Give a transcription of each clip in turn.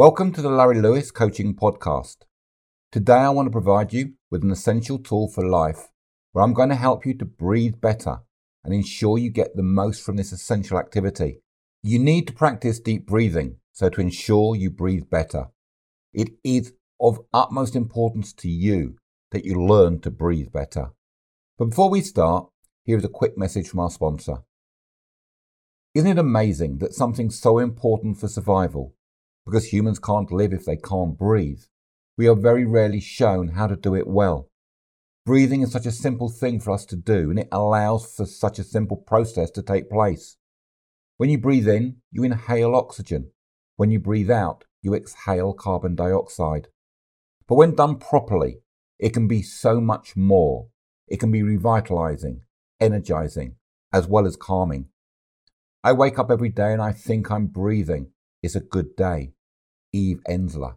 Welcome to the Larry Lewis Coaching Podcast. Today I want to provide you with an essential tool for life where I'm going to help you to breathe better and ensure you get the most from this essential activity. You need to practice deep breathing so to ensure you breathe better. It is of utmost importance to you that you learn to breathe better. But before we start, here is a quick message from our sponsor. Isn't it amazing that something so important for survival because humans can't live if they can't breathe, we are very rarely shown how to do it well. Breathing is such a simple thing for us to do, and it allows for such a simple process to take place. When you breathe in, you inhale oxygen. When you breathe out, you exhale carbon dioxide. But when done properly, it can be so much more. It can be revitalizing, energizing, as well as calming. I wake up every day and I think I'm breathing. It's a good day. Eve Ensler.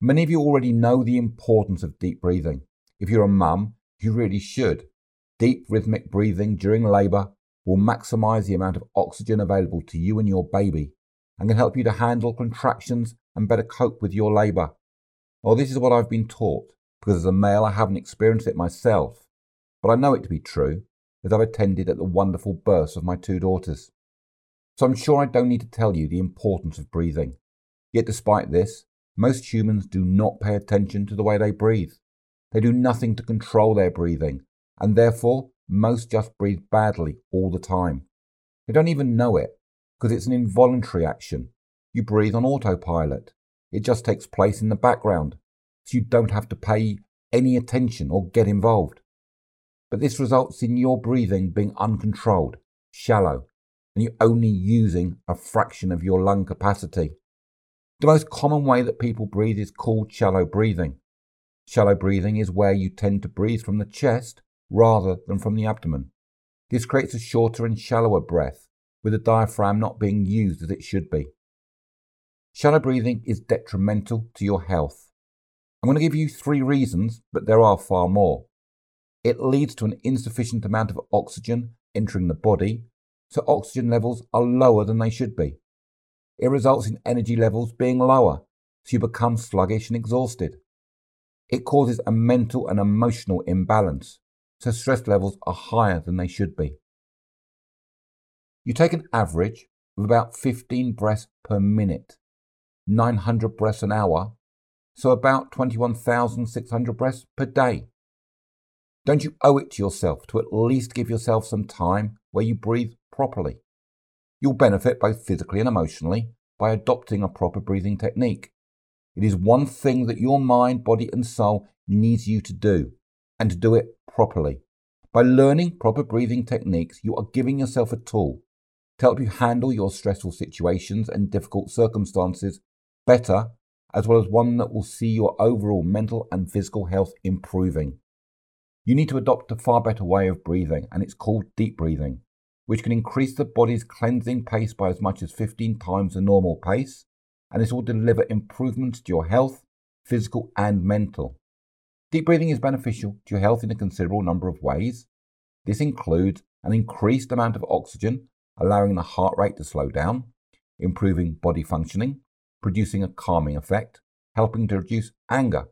Many of you already know the importance of deep breathing. If you're a mum, you really should. Deep rhythmic breathing during labour will maximise the amount of oxygen available to you and your baby and can help you to handle contractions and better cope with your labour. Well, this is what I've been taught because as a male I haven't experienced it myself, but I know it to be true as I've attended at the wonderful births of my two daughters. So I'm sure I don't need to tell you the importance of breathing. Yet despite this, most humans do not pay attention to the way they breathe. They do nothing to control their breathing, and therefore most just breathe badly all the time. They don't even know it, because it's an involuntary action. You breathe on autopilot. It just takes place in the background, so you don't have to pay any attention or get involved. But this results in your breathing being uncontrolled, shallow, and you're only using a fraction of your lung capacity. The most common way that people breathe is called shallow breathing. Shallow breathing is where you tend to breathe from the chest rather than from the abdomen. This creates a shorter and shallower breath, with the diaphragm not being used as it should be. Shallow breathing is detrimental to your health. I'm going to give you three reasons, but there are far more. It leads to an insufficient amount of oxygen entering the body, so oxygen levels are lower than they should be. It results in energy levels being lower, so you become sluggish and exhausted. It causes a mental and emotional imbalance, so stress levels are higher than they should be. You take an average of about 15 breaths per minute, 900 breaths an hour, so about 21,600 breaths per day. Don't you owe it to yourself to at least give yourself some time where you breathe properly? You'll benefit both physically and emotionally by adopting a proper breathing technique. It is one thing that your mind, body, and soul needs you to do, and to do it properly. By learning proper breathing techniques, you are giving yourself a tool to help you handle your stressful situations and difficult circumstances better, as well as one that will see your overall mental and physical health improving. You need to adopt a far better way of breathing, and it's called deep breathing which can increase the body's cleansing pace by as much as 15 times the normal pace, and this will deliver improvements to your health, physical and mental. Deep breathing is beneficial to your health in a considerable number of ways. This includes an increased amount of oxygen, allowing the heart rate to slow down, improving body functioning, producing a calming effect, helping to reduce anger,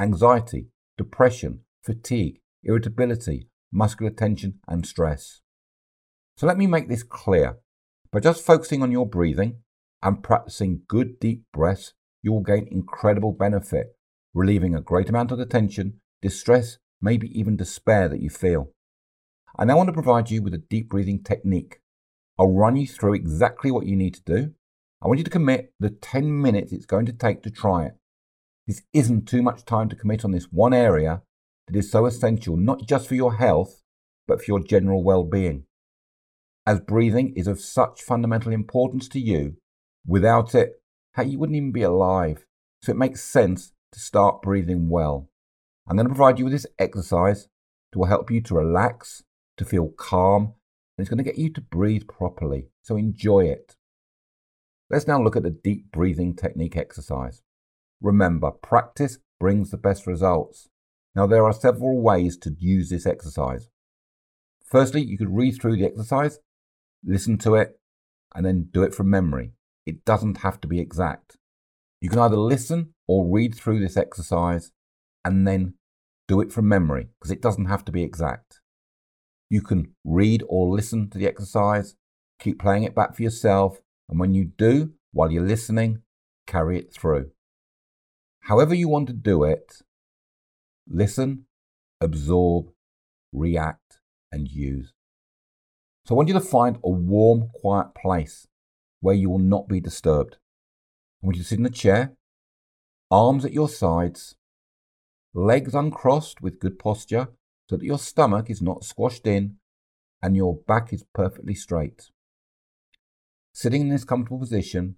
anxiety, depression, fatigue, irritability, muscular tension, and stress. So let me make this clear. By just focusing on your breathing and practicing good deep breaths, you will gain incredible benefit, relieving a great amount of the tension, distress, maybe even despair that you feel. I now want to provide you with a deep breathing technique. I'll run you through exactly what you need to do. I want you to commit the 10 minutes it's going to take to try it. This isn't too much time to commit on this one area that is so essential, not just for your health, but for your general well being as breathing is of such fundamental importance to you. Without it, you wouldn't even be alive. So it makes sense to start breathing well. I'm going to provide you with this exercise that will help you to relax, to feel calm, and it's going to get you to breathe properly. So enjoy it. Let's now look at the deep breathing technique exercise. Remember, practice brings the best results. Now, there are several ways to use this exercise. Firstly, you could read through the exercise listen to it, and then do it from memory. It doesn't have to be exact. You can either listen or read through this exercise and then do it from memory because it doesn't have to be exact. You can read or listen to the exercise, keep playing it back for yourself, and when you do, while you're listening, carry it through. However, you want to do it, listen, absorb, react, and use. So I want you to find a warm, quiet place where you will not be disturbed. I want you to sit in a chair, arms at your sides, legs uncrossed with good posture so that your stomach is not squashed in and your back is perfectly straight. Sitting in this comfortable position,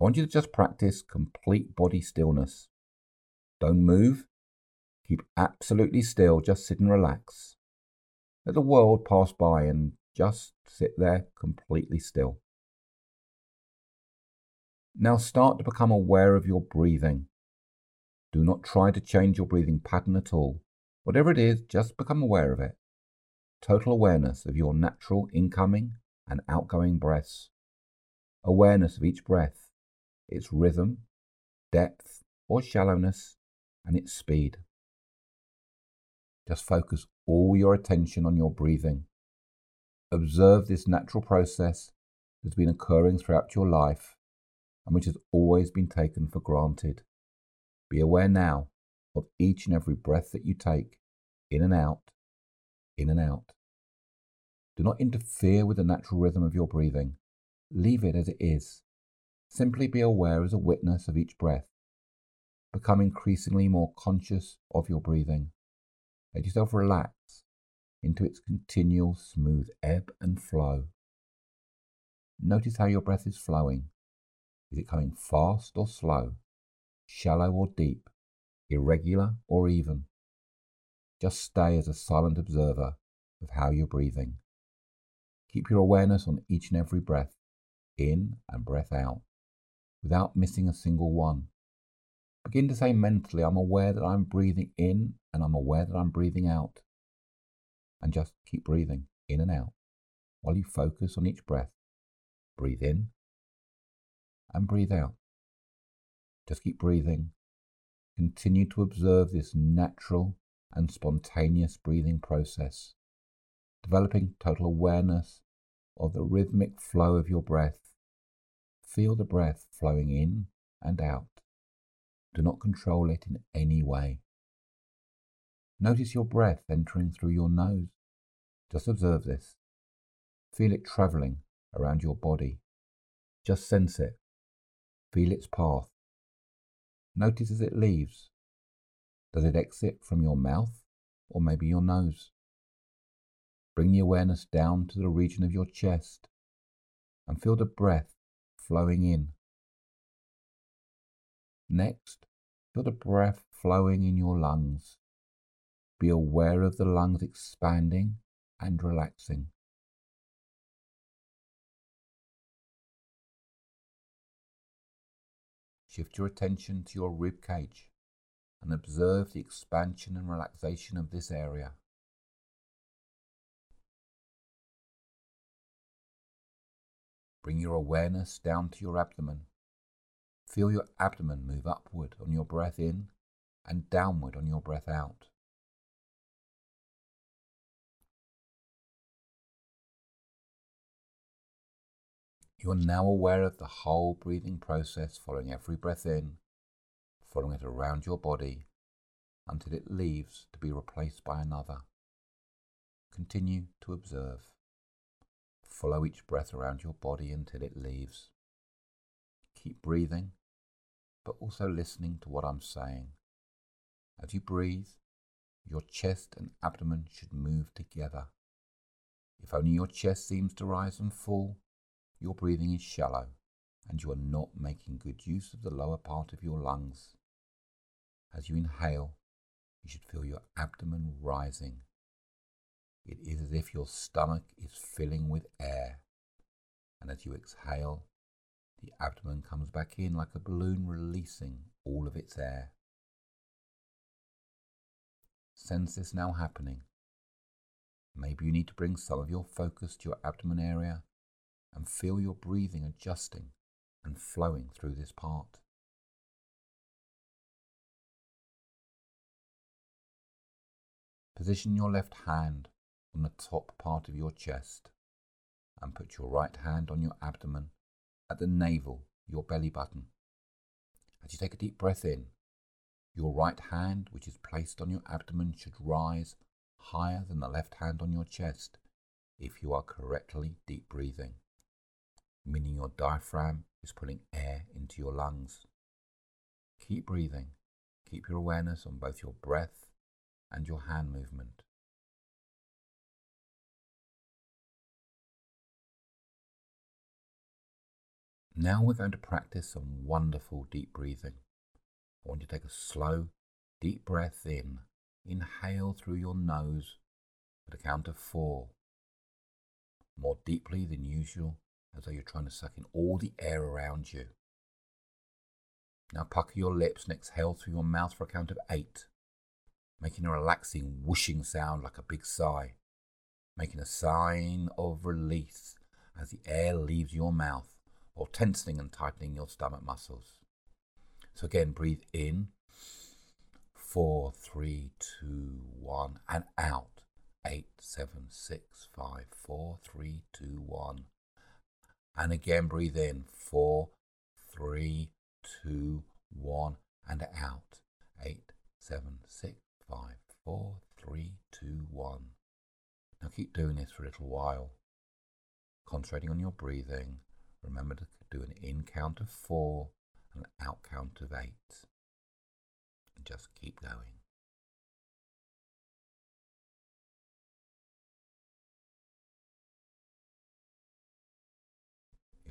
I want you to just practice complete body stillness. Don't move. Keep absolutely still. Just sit and relax. Let the world pass by and just sit there completely still. Now start to become aware of your breathing. Do not try to change your breathing pattern at all. Whatever it is, just become aware of it. Total awareness of your natural incoming and outgoing breaths. Awareness of each breath, its rhythm, depth or shallowness, and its speed. Just focus all your attention on your breathing. Observe this natural process that has been occurring throughout your life and which has always been taken for granted. Be aware now of each and every breath that you take, in and out, in and out. Do not interfere with the natural rhythm of your breathing. Leave it as it is. Simply be aware as a witness of each breath. Become increasingly more conscious of your breathing. Let yourself relax into its continual smooth ebb and flow. Notice how your breath is flowing. Is it coming fast or slow? Shallow or deep? Irregular or even? Just stay as a silent observer of how you're breathing. Keep your awareness on each and every breath, in and breath out, without missing a single one. Begin to say mentally, I'm aware that I'm breathing in and I'm aware that I'm breathing out. And just keep breathing in and out while you focus on each breath. Breathe in and breathe out. Just keep breathing. Continue to observe this natural and spontaneous breathing process, developing total awareness of the rhythmic flow of your breath. Feel the breath flowing in and out. Do not control it in any way. Notice your breath entering through your nose. Just observe this. Feel it traveling around your body. Just sense it. Feel its path. Notice as it leaves. Does it exit from your mouth or maybe your nose? Bring the awareness down to the region of your chest and feel the breath flowing in. Next, feel the breath flowing in your lungs. Be aware of the lungs expanding and relaxing. Shift your attention to your rib cage and observe the expansion and relaxation of this area. Bring your awareness down to your abdomen. Feel your abdomen move upward on your breath in and downward on your breath out. You are now aware of the whole breathing process, following every breath in, following it around your body until it leaves to be replaced by another. Continue to observe. Follow each breath around your body until it leaves. Keep breathing, but also listening to what I'm saying. As you breathe, your chest and abdomen should move together. If only your chest seems to rise and fall, your breathing is shallow and you are not making good use of the lower part of your lungs. As you inhale, you should feel your abdomen rising. It is as if your stomach is filling with air. And as you exhale, the abdomen comes back in like a balloon releasing all of its air. Sense this now happening. Maybe you need to bring some of your focus to your abdomen area and feel your breathing adjusting and flowing through this part. Position your left hand on the top part of your chest and put your right hand on your abdomen at the navel, your belly button. As you take a deep breath in, your right hand, which is placed on your abdomen, should rise higher than the left hand on your chest if you are correctly deep breathing meaning your diaphragm is pulling air into your lungs. Keep breathing. Keep your awareness on both your breath and your hand movement. Now we're going to practice some wonderful deep breathing. I want you to take a slow, deep breath in. Inhale through your nose at a count of four. More deeply than usual, as though you're trying to suck in all the air around you. Now pucker your lips and exhale through your mouth for a count of eight, making a relaxing whooshing sound like a big sigh, making a sign of release as the air leaves your mouth or tensing and tightening your stomach muscles. So again, breathe in. Four, three, two, one, and out. Eight, seven, six, five, four, three, two, one. And again, breathe in. Four, three, two, one, and out. Eight, seven, six, five, four, three, two, one. Now keep doing this for a little while. Concentrating on your breathing. Remember to do an in count of four and an out count of eight. And just keep going.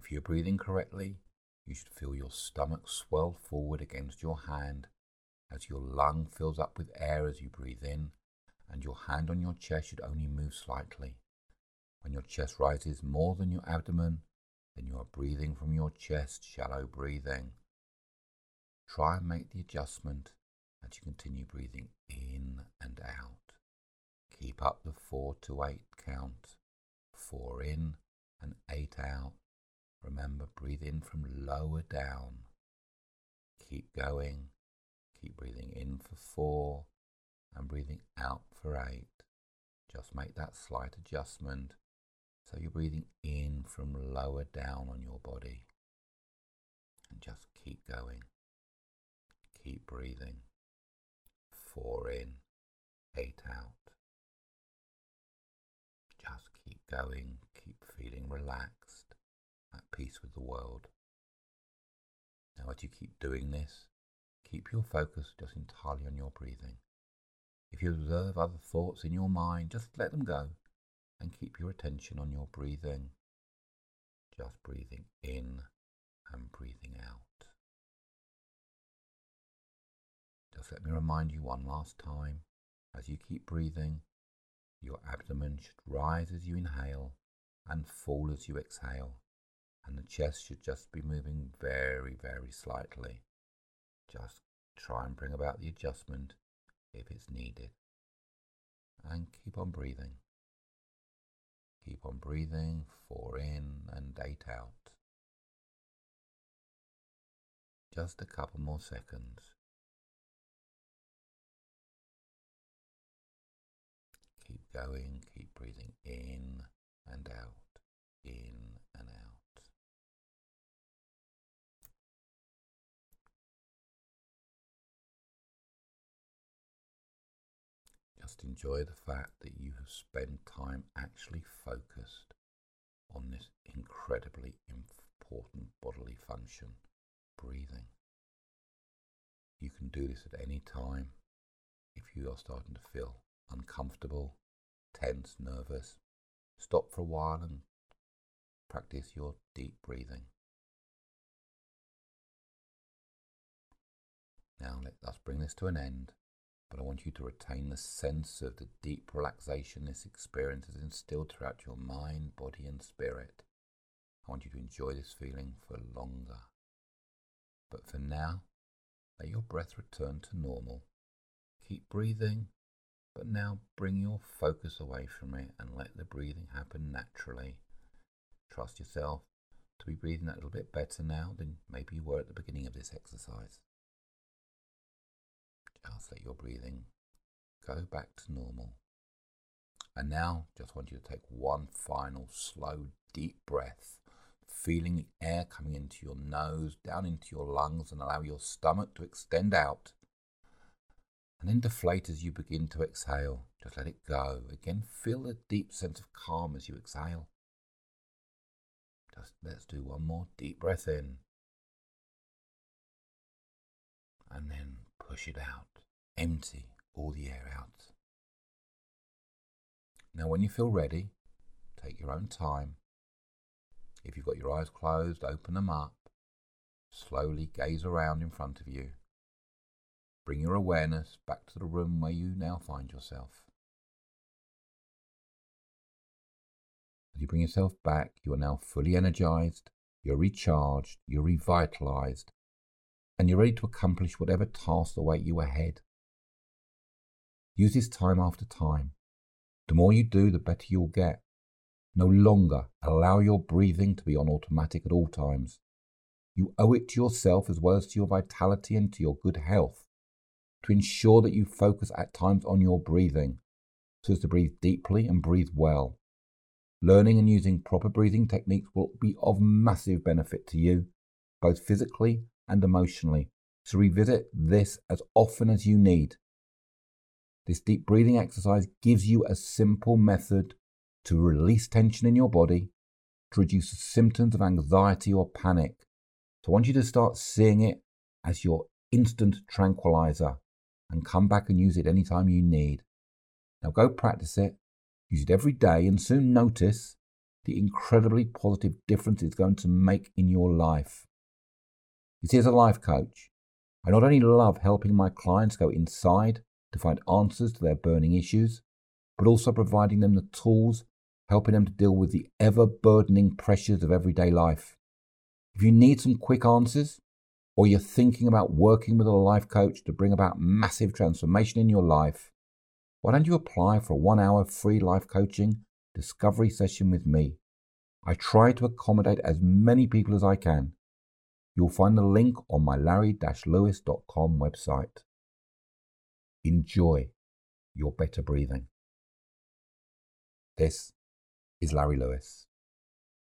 If you're breathing correctly, you should feel your stomach swell forward against your hand as your lung fills up with air as you breathe in, and your hand on your chest should only move slightly. When your chest rises more than your abdomen, then you are breathing from your chest, shallow breathing. Try and make the adjustment as you continue breathing in and out. Keep up the four to eight count. Four in and eight out. Remember, breathe in from lower down. Keep going. Keep breathing in for four and breathing out for eight. Just make that slight adjustment so you're breathing in from lower down on your body. And just keep going. Keep breathing. Four in, eight out. Just keep going. Keep feeling relaxed, at peace with the world. Now, as you keep doing this, keep your focus just entirely on your breathing. If you observe other thoughts in your mind, just let them go and keep your attention on your breathing. Just breathing in and breathing out. Just let me remind you one last time as you keep breathing, your abdomen should rise as you inhale and fall as you exhale, and the chest should just be moving very, very slightly. Just try and bring about the adjustment if it's needed. And keep on breathing. Keep on breathing, four in and eight out. Just a couple more seconds. Keep going, keep breathing in and out, in and out. Just enjoy the fact that you have spent time actually focused on this incredibly important bodily function, breathing. You can do this at any time if you are starting to feel uncomfortable, tense, nervous. Stop for a while and practice your deep breathing. Now let us bring this to an end but I want you to retain the sense of the deep relaxation this experience has instilled throughout your mind, body, and spirit. I want you to enjoy this feeling for longer. But for now, let your breath return to normal. Keep breathing, but now bring your focus away from it and let the breathing happen naturally. Trust yourself to be breathing a little bit better now than maybe you were at the beginning of this exercise. Just let your breathing go back to normal. And now, just want you to take one final slow, deep breath, feeling the air coming into your nose, down into your lungs, and allow your stomach to extend out. And then deflate as you begin to exhale. Just let it go. Again, feel a deep sense of calm as you exhale. Just let's do one more deep breath in. And then push it out. Empty all the air out. Now, when you feel ready, take your own time. If you've got your eyes closed, open them up. Slowly gaze around in front of you. Bring your awareness back to the room where you now find yourself. As you bring yourself back, you are now fully energized, you're recharged, you're revitalized, and you're ready to accomplish whatever tasks await you ahead. Use this time after time. The more you do, the better you'll get. No longer allow your breathing to be on automatic at all times. You owe it to yourself as well as to your vitality and to your good health to ensure that you focus at times on your breathing so as to breathe deeply and breathe well. Learning and using proper breathing techniques will be of massive benefit to you, both physically and emotionally. So revisit this as often as you need this deep breathing exercise gives you a simple method to release tension in your body, to reduce symptoms of anxiety or panic. So I want you to start seeing it as your instant tranquilizer and come back and use it anytime you need. Now go practice it, use it every day, and soon notice the incredibly positive difference it's going to make in your life. You see, as a life coach, I not only love helping my clients go inside to find answers to their burning issues, but also providing them the tools, helping them to deal with the ever burdening pressures of everyday life. If you need some quick answers, or you're thinking about working with a life coach to bring about massive transformation in your life, why don't you apply for a one hour free life coaching discovery session with me? I try to accommodate as many people as I can. You'll find the link on my larry-lewis.com website. Enjoy your better breathing. This is Larry Lewis.